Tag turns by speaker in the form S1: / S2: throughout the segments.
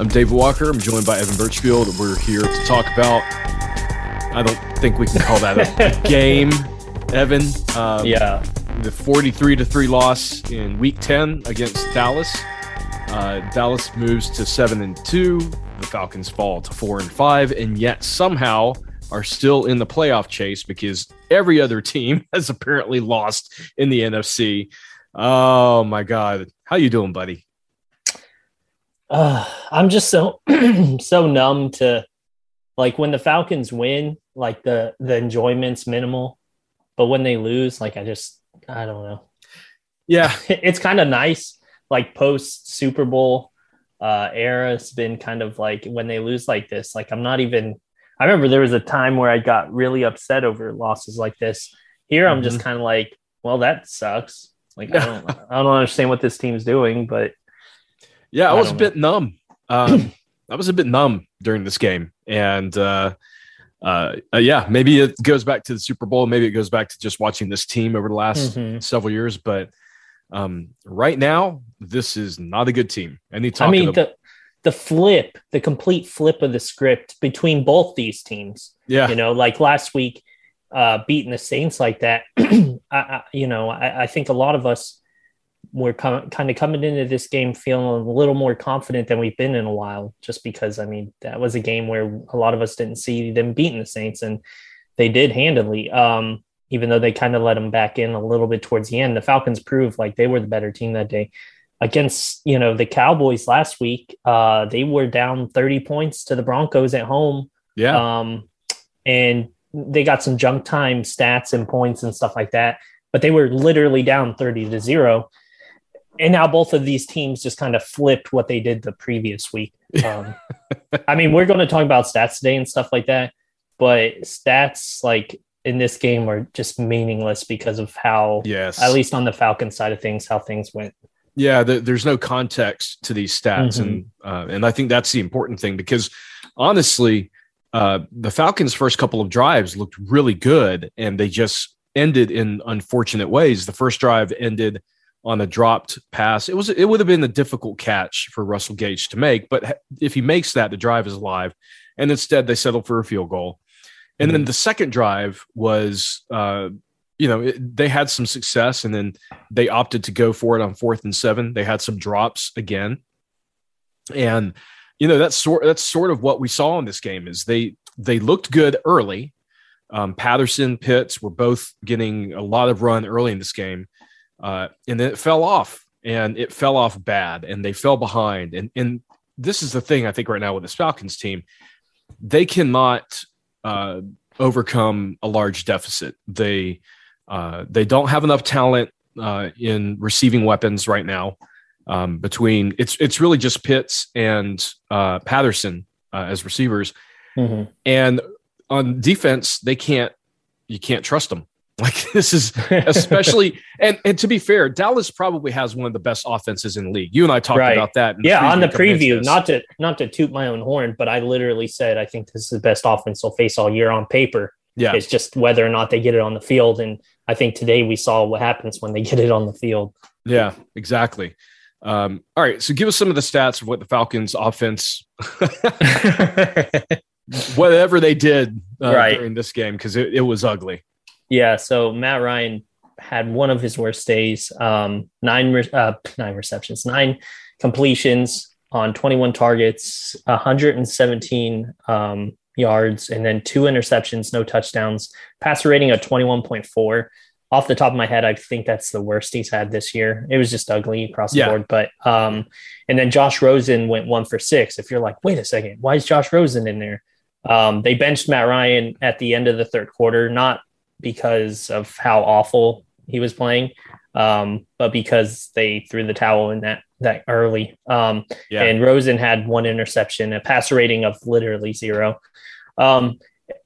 S1: I'm Dave Walker. I'm joined by Evan Birchfield. We're here to talk about. I don't think we can call that a, game, Evan.
S2: Um, yeah.
S1: The 43 to three loss in Week 10 against Dallas. Uh, Dallas moves to seven and two. The Falcons fall to four and five, and yet somehow are still in the playoff chase because every other team has apparently lost in the NFC. Oh my God. How you doing, buddy?
S2: Uh, I'm just so so numb to like when the Falcons win, like the the enjoyment's minimal, but when they lose, like I just I don't know.
S1: Yeah,
S2: it's kind of nice. Like post Super Bowl uh, era, it's been kind of like when they lose like this. Like I'm not even I remember there was a time where I got really upset over losses like this. Here, I'm mm-hmm. just kind of like, well, that sucks. Like, I don't, I don't understand what this team's doing, but
S1: yeah, I, I was a bit know. numb. Um, I was a bit numb during this game, and uh, uh, uh, yeah, maybe it goes back to the Super Bowl. Maybe it goes back to just watching this team over the last mm-hmm. several years. But um, right now, this is not a good team. Any talk? I
S2: mean, the, the flip, the complete flip of the script between both these teams.
S1: Yeah.
S2: You know, like last week, uh, beating the Saints like that. I, I, you know, I, I, think a lot of us were com- kind of coming into this game feeling a little more confident than we've been in a while, just because, I mean, that was a game where a lot of us didn't see them beating the Saints and they did handily. Um, even though they kind of let them back in a little bit towards the end, the Falcons proved like they were the better team that day against you know the Cowboys last week. Uh, they were down 30 points to the Broncos at home.
S1: Yeah.
S2: Um, and they got some junk time stats and points and stuff like that, but they were literally down 30 to zero. And now both of these teams just kind of flipped what they did the previous week. Um, I mean, we're going to talk about stats today and stuff like that, but stats like in this game are just meaningless because of how,
S1: yes,
S2: at least on the Falcon side of things, how things went.
S1: Yeah, the, there's no context to these stats, mm-hmm. and uh, and I think that's the important thing because honestly, uh, the Falcons' first couple of drives looked really good, and they just ended in unfortunate ways. The first drive ended on a dropped pass. It was it would have been a difficult catch for Russell Gage to make, but if he makes that, the drive is alive. And instead, they settled for a field goal. And mm-hmm. then the second drive was uh, you know, it, they had some success and then they opted to go for it on fourth and seven. They had some drops again. And, you know, that's sort, that's sort of what we saw in this game is they, they looked good early. Um, Patterson, Pitts were both getting a lot of run early in this game. Uh, and then it fell off and it fell off bad and they fell behind. And, and this is the thing I think right now with this Falcons team, they cannot, uh, overcome a large deficit. They, uh, they don't have enough talent uh, in receiving weapons right now. Um, between it's it's really just Pitts and uh, Patterson uh, as receivers, mm-hmm. and on defense they can't you can't trust them. Like this is especially and and to be fair, Dallas probably has one of the best offenses in the league. You and I talked right. about that.
S2: Yeah, on the preview, not to not to toot my own horn, but I literally said I think this is the best offense they'll face all year on paper.
S1: Yeah,
S2: it's just whether or not they get it on the field, and I think today we saw what happens when they get it on the field.
S1: Yeah, exactly. Um, all right, so give us some of the stats of what the Falcons' offense, whatever they did uh, right. during this game, because it, it, was ugly.
S2: Yeah, so Matt Ryan had one of his worst days. Um, nine uh, nine receptions, nine completions on 21 targets, 117 um, yards, and then two interceptions, no touchdowns. Passer rating of 21.4. Off the top of my head, I think that's the worst he's had this year. It was just ugly across the
S1: Yeah.
S2: board. But um, and then Josh Rosen went one for six. If you're like, wait a second, why is Josh Rosen in there? Um, they benched Matt Ryan at the end of the third quarter, not because of how awful he was playing, um, but because they threw the towel in that that early. Um,
S1: Yeah.
S2: And Rosen had one interception, a passer rating of literally zero. Um,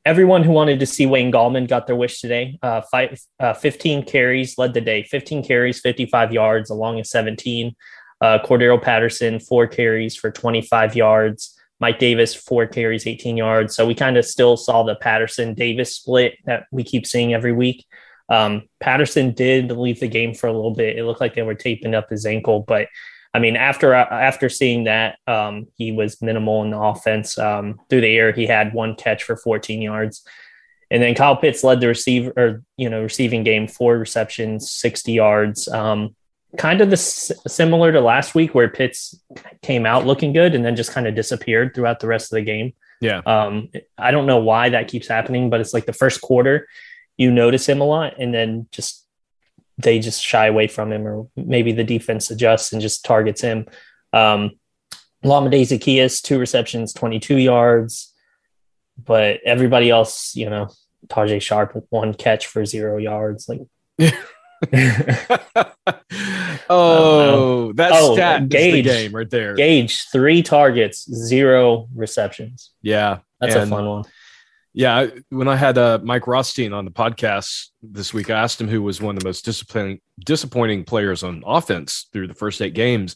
S2: everyone who wanted to see Wayne Gallman got their wish today. Uh, five, uh, 15 carries led the day, 15 carries, 55 yards, along with 17. Uh, Cordarrelle Patterson, four carries for 25 yards. Mike Davis, four carries, 18 yards. So we kind of still saw the Patterson Davis split that we keep seeing every week. Um, Patterson did leave the game for a little bit. It looked like they were taping up his ankle, but I mean, after after seeing that, um, he was minimal in the offense. Um, through the air, he had one catch for 14 yards, and then Kyle Pitts led the receiver or you know receiving game, four receptions, 60 yards. Um, kind of the similar to last week where Pitts came out looking good and then just kind of disappeared throughout the rest of the game.
S1: Yeah.
S2: Um, I don't know why that keeps happening, but it's like the first quarter, you notice him a lot, and then just they just shy away from him, or maybe the defense adjusts and just targets him. Um, Lamade Zaccheaus, two receptions, 22 yards, but everybody else, you know, Tajae Sharpe with one catch for zero yards. Like,
S1: oh, that's that
S2: Oh,
S1: stat
S2: Gage.
S1: game right there.
S2: Gage, three targets, zero receptions.
S1: Yeah.
S2: That's
S1: And-
S2: a fun one.
S1: Yeah, when I had uh, Mike Rothstein on the podcast this week, I asked him who was one of the most disappointing disappointing players on offense through the first eight games,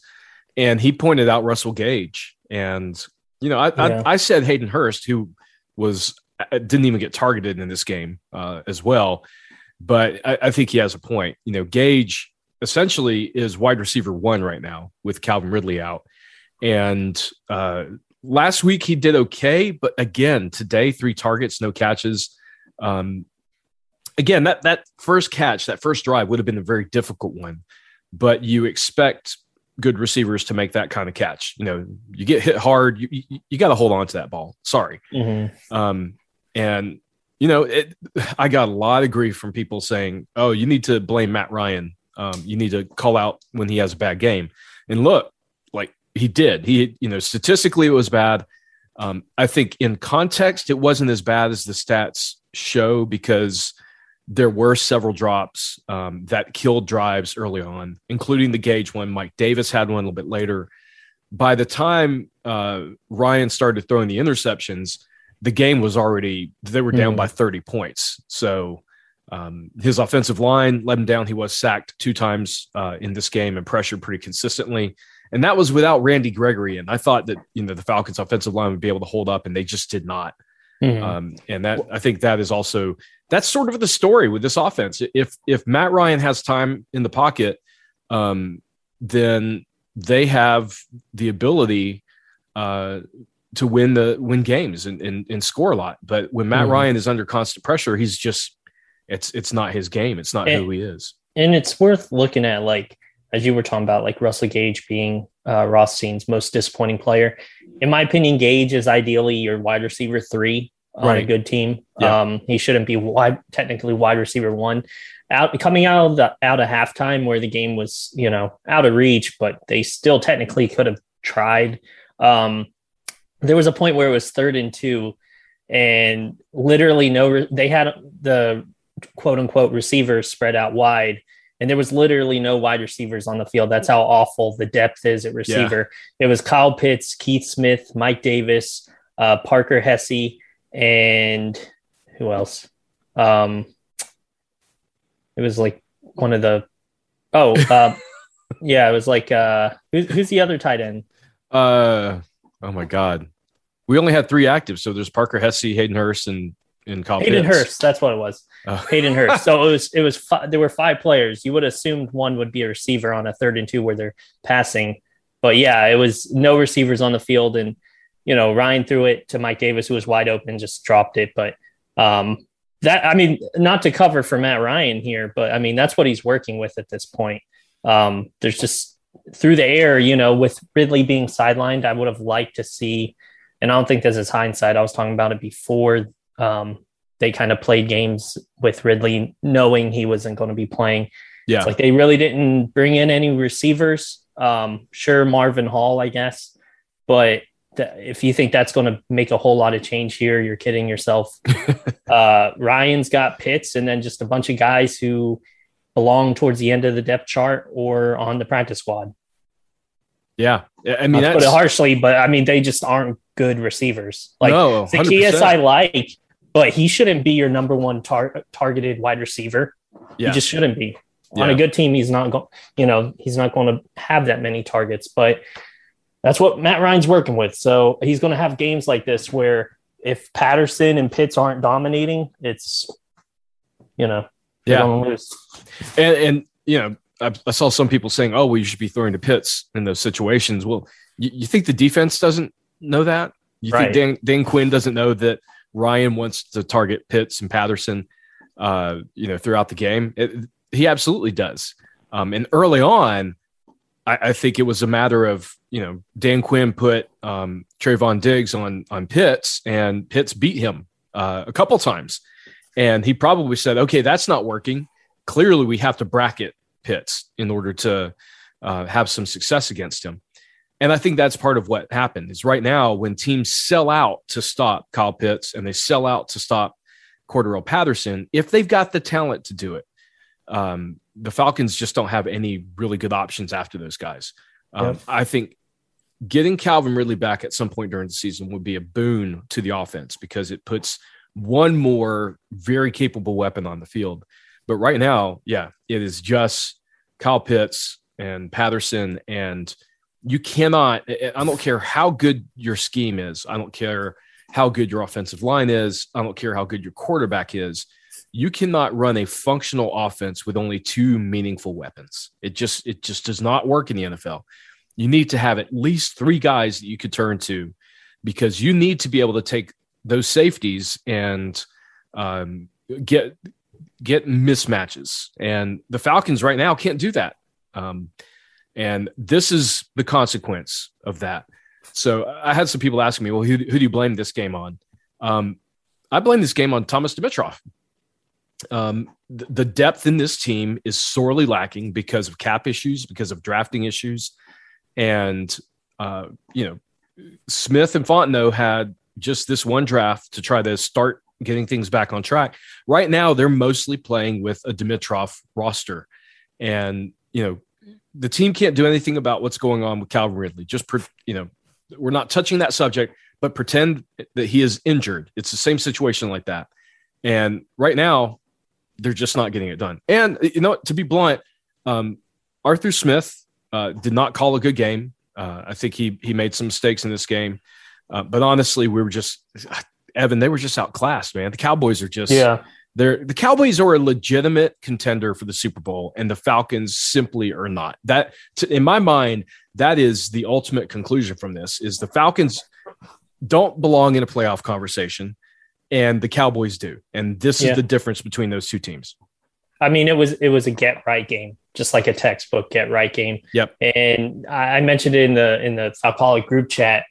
S1: and he pointed out Russell Gage. And you know, I
S2: Yeah.
S1: I, I said Hayden Hurst, who was uh, didn't even get targeted in this game uh, as well, but I, I think he has a point. You know, Gage essentially is wide receiver one right now with Calvin Ridley out, and uh, last week he did okay, but again today three targets, no catches. Um, again, that that first catch, that first drive would have been a very difficult one, but you expect good receivers to make that kind of catch. You know, you get hit hard, you you, you got to hold on to that ball. Sorry,
S2: Mhm.
S1: um, and you know, it, I got a lot of grief from people saying, "Oh, you need to blame Matt Ryan. Um, you need to call out when he has a bad game." And look, like he did. He, you know, statistically it was bad. Um, I think in context it wasn't as bad as the stats show because there were several drops um, that killed drives early on, including the Gage one. Mike Davis had one a little bit later. By the time uh, Ryan started throwing the interceptions, the game was already they were down
S2: Mhm.
S1: by 30 points. So um, his offensive line let him down. He was sacked two times uh, in this game and pressured pretty consistently. And that was without Randy Gregory. And I thought that you know the Falcons' offensive line would be able to hold up, and they just did not.
S2: Mhm.
S1: Um, and that I think that is also that's sort of the story with this offense. If if Matt Ryan has time in the pocket, um, then they have the ability uh, to win the win games and, and, and score a lot. But when Matt
S2: Mhm.
S1: Ryan is under constant pressure, he's just it's it's not his game. It's not
S2: And-
S1: who he is.
S2: and it's worth looking at like as you were talking about like Russell Gage being uh, Rothstein's most disappointing player. In my opinion, Gage is ideally your wide receiver three on a good team.
S1: Yeah.
S2: Um, he shouldn't be wide technically wide receiver one. Out coming out of the out of halftime where the game was you know out of reach, but they still technically could have tried. Um, there was a point where it was third and two, and literally no. Re- they had the quote unquote receivers spread out wide and there was literally no wide receivers on the field. That's how awful the depth is at receiver. It was Kyle Pitts, Keith Smith, Mike Davis, uh, Parker Hesse, and who else? Um, it was like one of the oh uh, yeah, it was like uh, who's who's the other tight end?
S1: Uh oh my god. We only had three active, so there's Parker Hesse, Hayden Hurst, and and Kyle
S2: Hayden
S1: Pitts.
S2: Hurst. That's what it was.
S1: Oh.
S2: Hayden Hurst. So it was it was fi- there were five players. You would have assumed one would be a receiver on a third and two where they're passing, but yeah, it was no receivers on the field, and you know Ryan threw it to Mike Davis who was wide open, just dropped it. But um, that I mean, not to cover for Matt Ryan here, but I mean that's what he's working with at this point. Um, there's just through the air, you know, with Ridley being sidelined, I would have liked to see and I don't think this is hindsight. I was talking about it before um, they kind of played games with Ridley, knowing he wasn't going to be playing.
S1: Yeah,
S2: it's like they really didn't bring in any receivers. Um, sure, Marvin Hall, I guess, but th- if you think that's going to make a whole lot of change here, you're kidding yourself. uh, Ryan's got Pitts, and then just a bunch of guys who belong towards the end of the depth chart or on the practice squad.
S1: Yeah, I mean,
S2: put it harshly, but I mean they just aren't good receivers. Like
S1: no,
S2: Zaccheaus, I like, but he shouldn't be your number one tar- targeted wide receiver. Yeah. He just shouldn't be. Yeah. On a good team, he's not going. You know, he's not going to have that many targets. But that's what Matt Ryan's working with. So he's going to have games like this where if Patterson and Pitts aren't dominating, it's you know,
S1: yeah. And and you know, I, I, saw some people saying, "Oh, well, you should be throwing to Pitts in those situations." Well, you, you think the defense doesn't know that? You right. think Dan, Dan, Quinn doesn't know that Ryan wants to target Pitts and Patterson, uh, you know, throughout the game? It, he absolutely does. Um, and early on, I, I, think it was a matter of you know Dan Quinn put um, Trevon Diggs on on Pitts, and Pitts beat him uh, a couple times, and he probably said, "Okay, that's not working. Clearly, we have to bracket Pitts in order to uh, have some success against him." And I think that's part of what happened is right now when teams sell out to stop Kyle Pitts and they sell out to stop Cordarrelle Patterson, if they've got the talent to do it, um, the Falcons just don't have any really good options after those guys. Um, yep. I think getting Calvin Ridley back at some point during the season would be a boon to the offense because it puts one more very capable weapon on the field. But right now, yeah, it is just Kyle Pitts and Patterson and – you cannot i don't care how good your scheme is. I don't care how good your offensive line is. I don't care how good your quarterback is. You cannot run a functional offense with only two meaningful weapons. It just it just does not work in the nfl you need to have at least three guys that you could turn to because you need to be able to take those safeties and um, get get mismatches and the falcons right now can't do that um, and this is the consequence of that. So I had some people asking me, well, who, who do you blame this game on? Um, I blame this game on Thomas Dimitroff. Um, th- the depth in this team is sorely lacking because of cap issues, because of drafting issues. And, uh, you know, Smith and Fontenot had just this one draft to try to start getting things back on track. Right now, they're mostly playing with a Dimitroff roster. And, you know, the team can't do anything about what's going on with Calvin Ridley. Just, you know, we're not touching that subject, but pretend that he is injured. It's the same situation like that. And right now, they're just not getting it done. And you know, to be blunt, um, Arthur Smith uh, did not call a good game. Uh, I think he he made some mistakes in this game. Uh, but honestly, we were just Evan. They were just outclassed, man. The Cowboys are just
S2: yeah.
S1: They're the Cowboys are a legitimate contender for the Super Bowl, and the Falcons simply are not. That, to, in my mind, that is the ultimate conclusion from this: is the Falcons don't belong in a playoff conversation, and the Cowboys do, and this yeah. is the difference between those two teams.
S2: I mean, it was it was a get right game, just like a textbook get right game.
S1: Yep.
S2: And I mentioned it in the in the Falcoholic group chat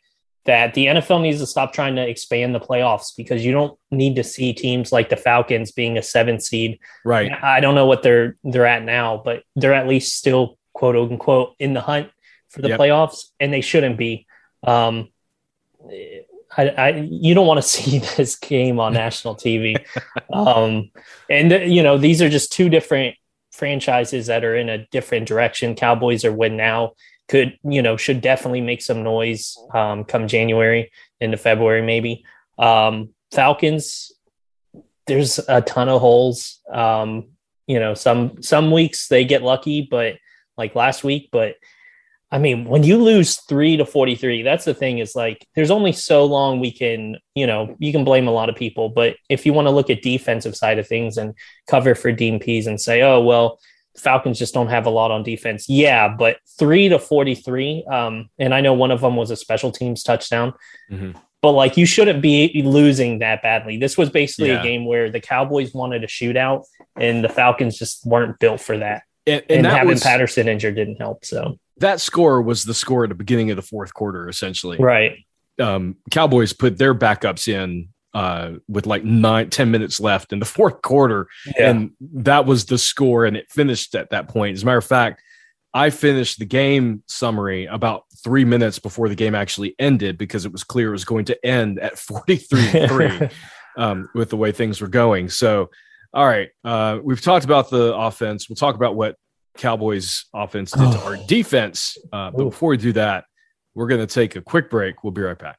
S2: that the NFL needs to stop trying to expand the playoffs because you don't need to see teams like the Falcons being a seven seed.
S1: Right.
S2: I don't know what they're they're at now, but they're at least still quote unquote in the hunt for the yep. playoffs, and they shouldn't be. Um, I, I, you don't want to see this game on national TV. um, and you know these are just two different franchises that are in a different direction. Cowboys are win now could you know should definitely make some noise um, come January into February maybe. Um, Falcons, there's a ton of holes. Um, you know, some some weeks they get lucky, but like last week, but I mean, when you lose three to 43, that's the thing is like, there's only so long we can, you know, you can blame a lot of people, but if you want to look at defensive side of things and cover for DMPs and say, oh, well, Falcons just don't have a lot on defense. Yeah, but three to 43. Um, and I know one of them was a special teams touchdown. Mm-hmm. But like you shouldn't be losing that badly. This was basically yeah. a game where the Cowboys wanted a shootout and the Falcons just weren't built for that. And, and, and that having was, Patterson injured didn't help. So
S1: that score was the score at the beginning of the fourth quarter, essentially.
S2: Right.
S1: um, Cowboys put their backups in uh, with like nine, 10 minutes left in the fourth quarter. Yeah. And that was the score. And it finished at that point. As a matter of fact, I finished the game summary about three minutes before the game actually ended because it was clear it was going to end at 43 3 um, with the way things were going. So, all right, uh, we've talked about the offense. We'll talk about what Cowboys offense did to our defense. Uh, but before we do that, we're going to take a quick break. We'll be right back.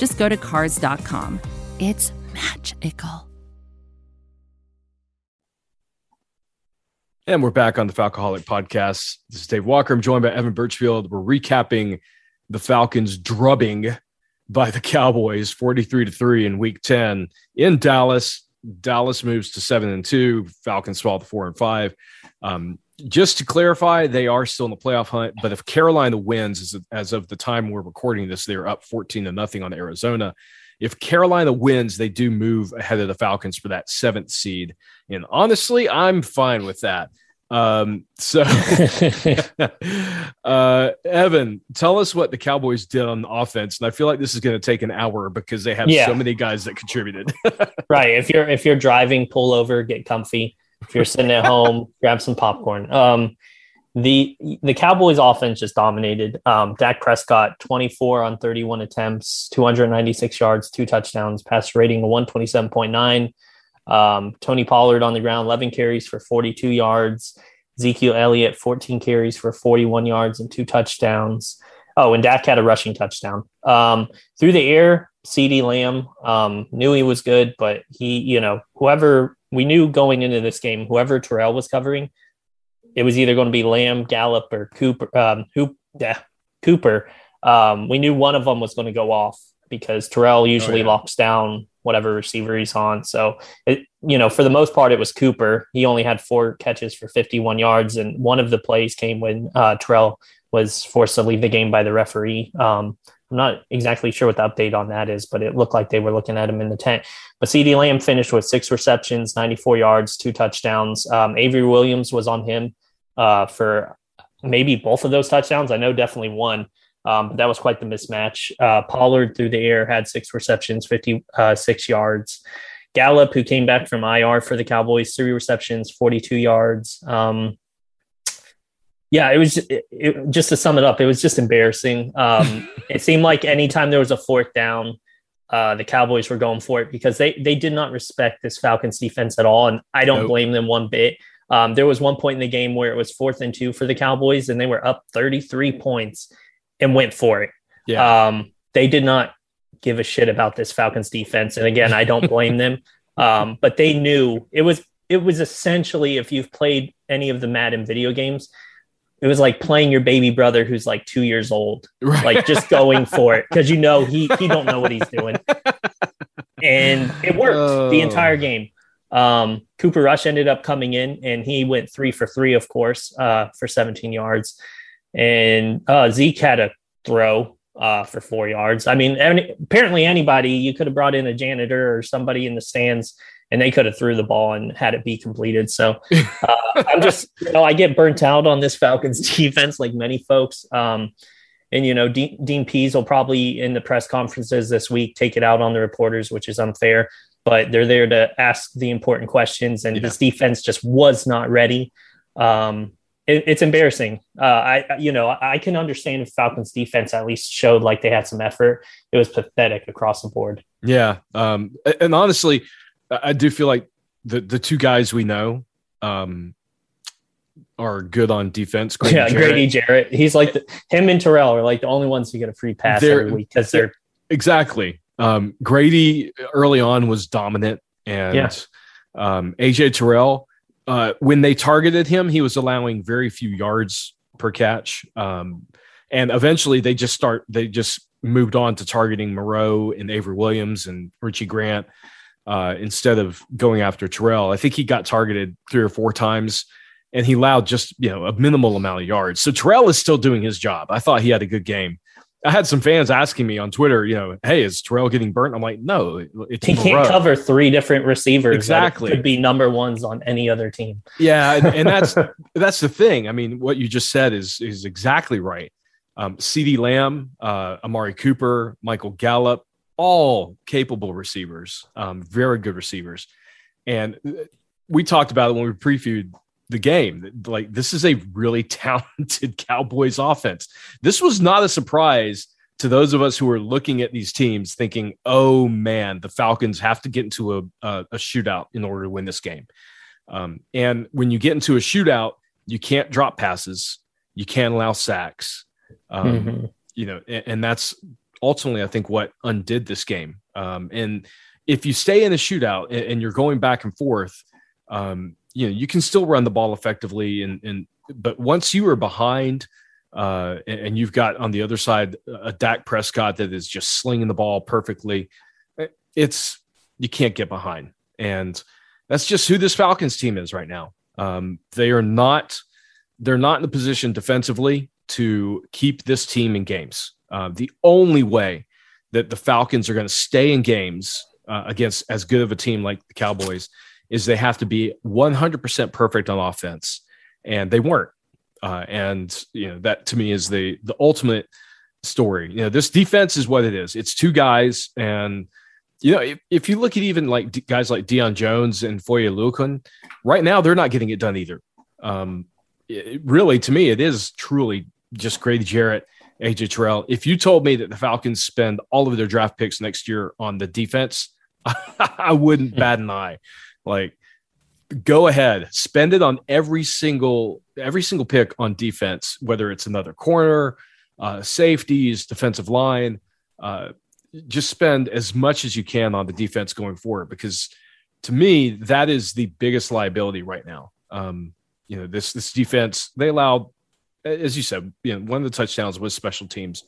S3: just go to Cars.com. It's magical.
S1: And we're back on the Falcoholic podcast. This is Dave Walker. I'm joined by Evan Birchfield. We're recapping the Falcons drubbing by the Cowboys 43 to 3 in week 10 in Dallas. Dallas moves to 7 and 2. Falcons fall to 4 and 5. Um, just to clarify, they are still in the playoff hunt, but if Carolina wins as, as of the time we're recording this, they're up 14 to nothing on Arizona. If Carolina wins, they do move ahead of the Falcons for that seventh seed. And honestly, I'm fine with that. Um, so, uh, Evan, tell us what the Cowboys did on offense. And I feel like this is going to take an hour because they have yeah. so many guys that contributed.
S2: right. If you're if you're driving, pull over, get comfy. If you're sitting at home, grab some popcorn. Um, the the Cowboys offense just dominated. Um, Dak Prescott, 24 on 31 attempts, 296 yards, two touchdowns, pass rating of 127.9. Um, Tony Pollard on the ground, 11 carries for 42 yards. Ezekiel Elliott, 14 carries for 41 yards and two touchdowns. Oh, and Dak had a rushing touchdown. Um, through the air, CeeDee Lamb um, knew he was good, but he, you know, whoever we knew going into this game, whoever Terrell was covering, it was either going to be Lamb, Gallup, or Cooper. Um, Hoop, yeah, Cooper. Um, we knew one of them was going to go off because Terrell usually oh, yeah. locks down whatever receiver he's on. So, it, you know, for the most part, it was Cooper. He only had four catches for 51 yards, and one of the plays came when uh, Terrell was forced to leave the game by the referee. Um, I'm not exactly sure what the update on that is, but it looked like they were looking at him in the tent. But CeeDee Lamb finished with six receptions, 94 yards, two touchdowns. Um, Avery Williams was on him uh, for maybe both of those touchdowns. I know definitely one. Um, but that was quite the mismatch. Uh, Pollard through the air had six receptions, 56 uh, yards. Gallup, who came back from IR for the Cowboys, three receptions, 42 yards. Um, yeah, it was it, it, just to sum it up, it was just embarrassing. Um, it seemed like anytime there was a fourth down, uh, the Cowboys were going for it because they they did not respect this Falcons defense at all, and I don't nope. blame them one bit. Um, there was one point in the game where it was fourth and two for the Cowboys, and they were up 33 points and went for it. Yeah. Um, they did not give a shit about this Falcons defense. And again, I don't blame them. Um, but they knew it was it was essentially if you've played any of the Madden video games, it was like playing your baby brother who's like two years old, right. like just going for it because you know he he don't know what he's doing, and it worked oh. the entire game. Um, Cooper Rush ended up coming in and he went three for three, of course, uh, for 17 yards. And uh, Zeke had a throw uh, for four yards. I mean, any, apparently anybody you could have brought in a janitor or somebody in the stands, and they could have threw the ball and had it be completed. So uh, I'm just, you know, I get burnt out on this Falcons defense, like many folks. Um, and you know, Dean, Dean Pees will probably in the press conferences this week take it out on the reporters, which is unfair. But they're there to ask the important questions, and yeah. this defense just was not ready. Um, it, it's embarrassing. Uh, I, you know, I can understand if Falcons defense at least showed like they had some effort. It was pathetic across the board.
S1: Yeah. Um, and honestly, I do feel like the, the two guys we know, um, are good on defense.
S2: Grady yeah, Jarrett. Grady Jarrett. He's like the, him and Terrell are like the only ones who get a free pass they're, every week because they're
S1: exactly. Um, Grady early on was dominant, and yeah. um, AJ Terrell uh, when they targeted him, he was allowing very few yards per catch. Um, and eventually they just start, they just moved on to targeting Moreau and Avery Williams and Richie Grant uh, instead of going after Terrell. I think he got targeted three or four times and he allowed just you know a minimal amount of yards. So Terrell is still doing his job. I thought he had a good game. I had some fans asking me on Twitter, you know, hey, is Terrell getting burnt? I'm like, no,
S2: it's he can't cover three different receivers.
S1: Exactly,
S2: could be number ones on any other team.
S1: Yeah, and, and that's that's the thing. I mean, what you just said is is exactly right. Um, CeeDee Lamb, uh, Amari Cooper, Michael Gallup, all capable receivers, um, very good receivers. And uh, we talked about it when we previewed the game. Like this is a really talented Cowboys offense. This was not a surprise to those of us who are looking at these teams thinking, oh man, the Falcons have to get into a, a, a shootout in order to win this game. Um, and when you get into a shootout, you can't drop passes, you can't allow sacks. Um, mm-hmm. You know, and, and, that's ultimately, I think, what undid this game. Um, and if you stay in a shootout and, and you're going back and forth, um, you know you can still run the ball effectively and and but once you are behind uh, and, and, you've got on the other side a Dak Prescott that is just slinging the ball perfectly, eh, it's you can't get behind, and that's just who this Falcons team is right now. Um, they are not they're not in the position defensively to keep this team in games. Uh, the only way that the Falcons are going to stay in games uh, against as good of a team like the Cowboys is they have to be 100% perfect on offense, and they weren't. Uh, and you know that to me is the the ultimate story. You know, this defense is what it is. It's two guys, and you know if, if you look at even like d- guys like Deion Jones and Foye Oluokun, right now they're not getting it done either. Um, it, really, to me, it is truly just Grady Jarrett, AJ Terrell. If you told me that the Falcons spend all of their draft picks next year on the defense, I wouldn't bat an eye. Like, go ahead, spend it on every single every single pick on defense, whether it's another corner, uh, safeties, defensive line. Uh, just spend as much as you can on the defense going forward because to me that is the biggest liability right now. Um, you know this this defense they allowed, as you said, you know one of the touchdowns was special teams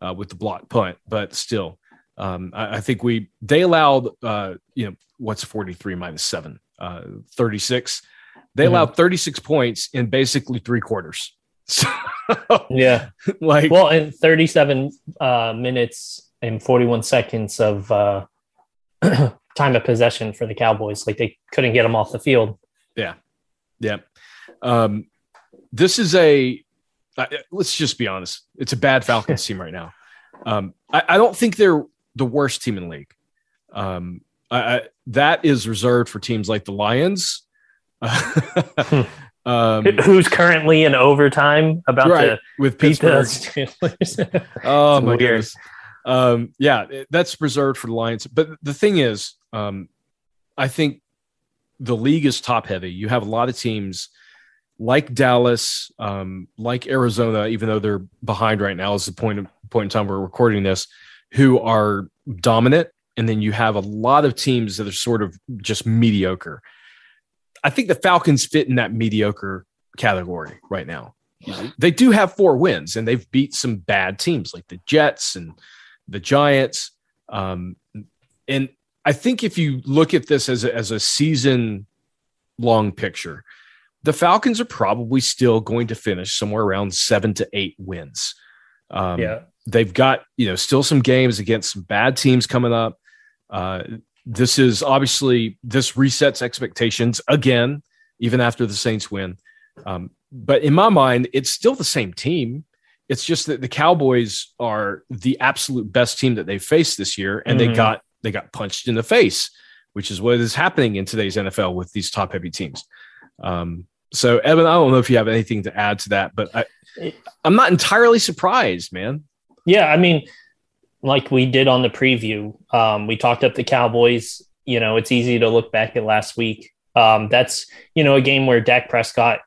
S1: uh, with the block punt, but still um, I, I, think we they allowed uh, you know what's 43 minus seven, uh, 36. They mm-hmm. allowed 36 points in basically three quarters. So,
S2: yeah, like well, in 37 uh, minutes and 41 seconds of uh, time of possession for the Cowboys, like they couldn't get them off the field.
S1: Yeah, yeah. Um, this is a uh, let's just be honest. It's a bad Falcons team right now. Um, I, I, don't think they're the worst team in the league. Um, I, I, that is reserved for teams like the Lions.
S2: um, Who's currently in overtime about right, to
S1: with Pittsburgh? oh my goodness! Um, yeah, that's reserved for the Lions. But the thing is, um, I think the league is top heavy. You have a lot of teams like Dallas, um, like Arizona, even though they're behind right now, is the point of point in time we're recording this who are dominant, and then you have a lot of teams that are sort of just mediocre. I think the Falcons fit in that mediocre category right now. They do have four wins, and they've beat some bad teams like the Jets and the Giants. Um, and I think if you look at this as a, as a season long picture, the Falcons are probably still going to finish somewhere around seven to eight wins. Um, yeah they've got you know still some games against some bad teams coming up. Uh, this is obviously this resets expectations again, even after the Saints win. Um, but in my mind, it's still the same team. It's just that the Cowboys are the absolute best team that they've faced this year, and mm-hmm. they got they got punched in the face, which is what is happening in today's NFL with these top heavy teams. Um, so, Evan, I don't know if you have anything to add to that, but I, I'm not entirely surprised, man.
S2: Yeah, I mean, like we did on the preview, um, we talked up the Cowboys. You know, it's easy to look back at last week. Um, that's you know a game where Dak Prescott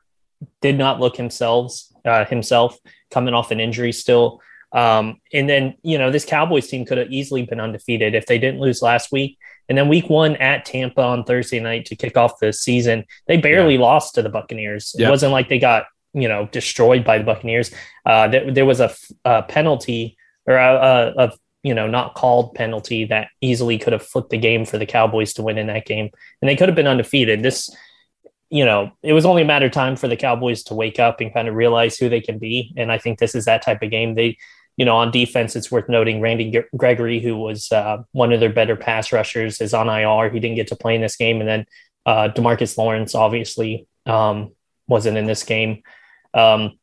S2: did not look himself uh, himself coming off an injury still. Um, and then you know this Cowboys team could have easily been undefeated if they didn't lose last week. And then week one at Tampa on Thursday night to kick off the season, they barely yeah. lost to the Buccaneers. It wasn't like they got you know destroyed by the Buccaneers. Uh, there, there was a, a penalty or a, a, a you know not called penalty that easily could have flipped the game for the Cowboys to win in that game, and they could have been undefeated. This, you know, it was only a matter of time for the Cowboys to wake up and kind of realize who they can be, and I think this is that type of game. They, you know, on defense, it's worth noting Randy Gregory, who was uh, one of their better pass rushers, is on IR. He didn't get to play in this game, and then uh, Demarcus Lawrence obviously um, wasn't in this game. Um,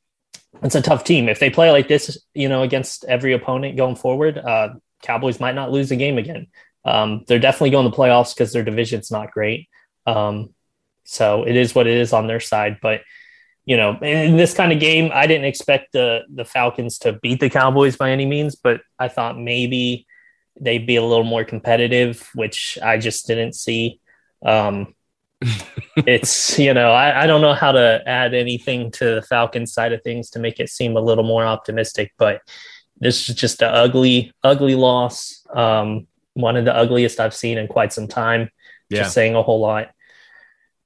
S2: it's a tough team. If they play like this, you know, against every opponent going forward, uh, Cowboys might not lose a game again. Um, they're definitely going to playoffs because their division's not great. Um, so it is what it is on their side. But you know, in this kind of game, I didn't expect the the Falcons to beat the Cowboys by any means, but I thought maybe they'd be a little more competitive, which I just didn't see. Um, it's you know I, I don't know how to add anything to the Falcons side of things to make it seem a little more optimistic, but this is just an ugly, ugly loss. Um, one of the ugliest I've seen in quite some time. Yeah. Just saying a whole lot.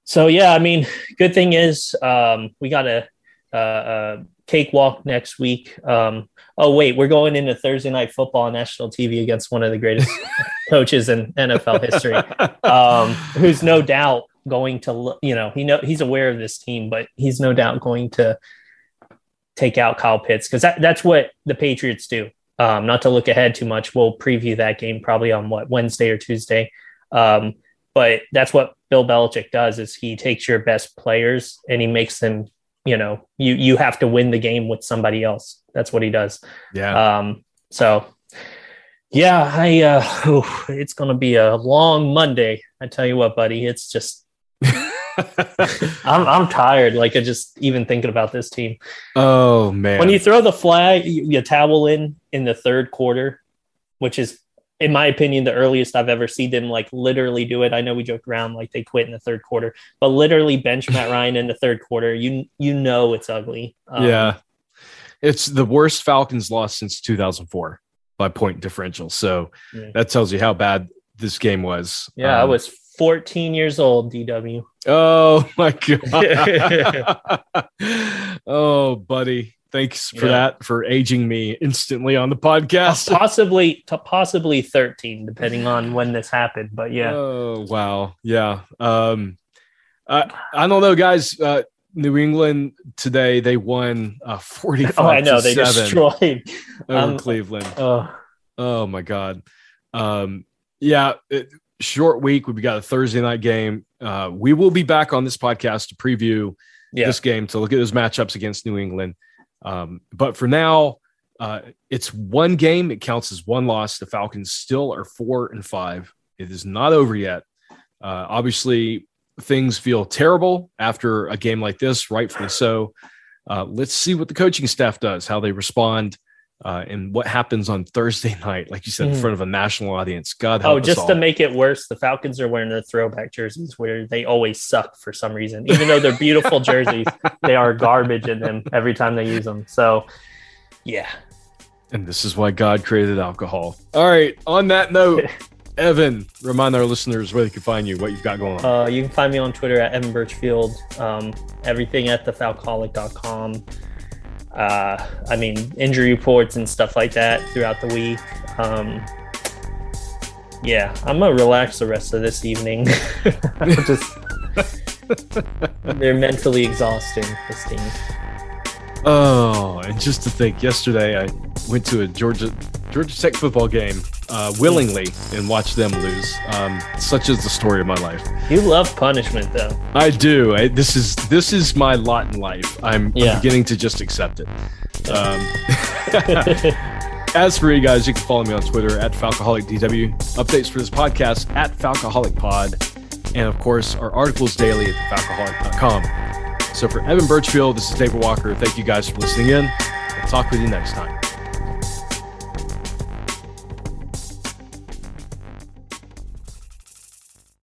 S2: So yeah, I mean, good thing is um, we got a, a, a cakewalk next week. Um, oh wait, we're going into Thursday night football on national TV against one of the greatest coaches in NFL history, um, who's no doubt going to you know he know he's aware of this team, but he's no doubt going to take out Kyle Pitts because that, that's what the Patriots do. Um, not to look ahead too much, we'll preview that game probably on what Wednesday or Tuesday. Um, but that's what Bill Belichick does is he takes your best players and he makes them, you know, you you have to win the game with somebody else. That's what he does.
S1: Yeah.
S2: Um, so yeah, I uh, it's gonna be a long Monday. I tell you what, buddy, it's just I'm I'm tired. Like I just even thinking about this team.
S1: Oh man!
S2: When you throw the flag, you, you towel in in the third quarter, which is, in my opinion, the earliest I've ever seen them like literally do it. I know we joked around like they quit in the third quarter, but literally bench Matt Ryan in the third quarter. You you know it's ugly.
S1: Um, yeah, it's the worst Falcons loss since 2004 by point differential. So yeah. that tells you how bad this game was.
S2: Yeah, um, I was 14 years old, DW.
S1: Oh my god. oh, buddy. Thanks for yeah. that for aging me instantly on the podcast.
S2: possibly to possibly 13 depending on when this happened, but yeah.
S1: Oh, wow. Yeah. Um I I don't know guys, uh New England today they won uh 45 Oh, I know they destroyed over um, Cleveland. Oh. oh my god. Um yeah, it, short week. We've got a Thursday night game. Uh, we will be back on this podcast to preview yeah. this game to look at those matchups against New England. Um, but for now, uh, it's one game. It counts as one loss. The Falcons still are four and five. It is not over yet. Uh, obviously, things feel terrible after a game like this, rightfully so. Uh, let's see what the coaching staff does, how they respond uh, and what happens on Thursday night, like you said, mm. in front of a national audience. God,
S2: oh, just to make it worse, the Falcons are wearing their throwback jerseys where they always suck for some reason. Even though they're beautiful jerseys, they are garbage in them every time they use them. So, yeah.
S1: And this is why God created alcohol. All right. On that note, Evan, remind our listeners where they can find you, what you've got going
S2: on. Uh, you can find me on Twitter at Evan Birchfield. Um, everything at thefalcoholic.com uh, I mean, injury reports and stuff like that throughout the week. Um, yeah, I'm gonna relax the rest of this evening. just they're mentally exhausting. This team.
S1: Oh, and just to think, yesterday I went to a Georgia Georgia Tech football game uh, willingly and watched them lose. Um, such is the story of my life.
S2: You love punishment, though.
S1: I do. I, this is this is my lot in life. I'm, yeah. I'm beginning to just accept it. Um, as for you guys, you can follow me on Twitter at FalcoholicDW. Updates for this podcast at FalcoholicPod. And of course, our articles daily at thefalcoholic.com. So for Evan Birchfield, this is David Walker. Thank you guys for listening in. We'll talk with you next time.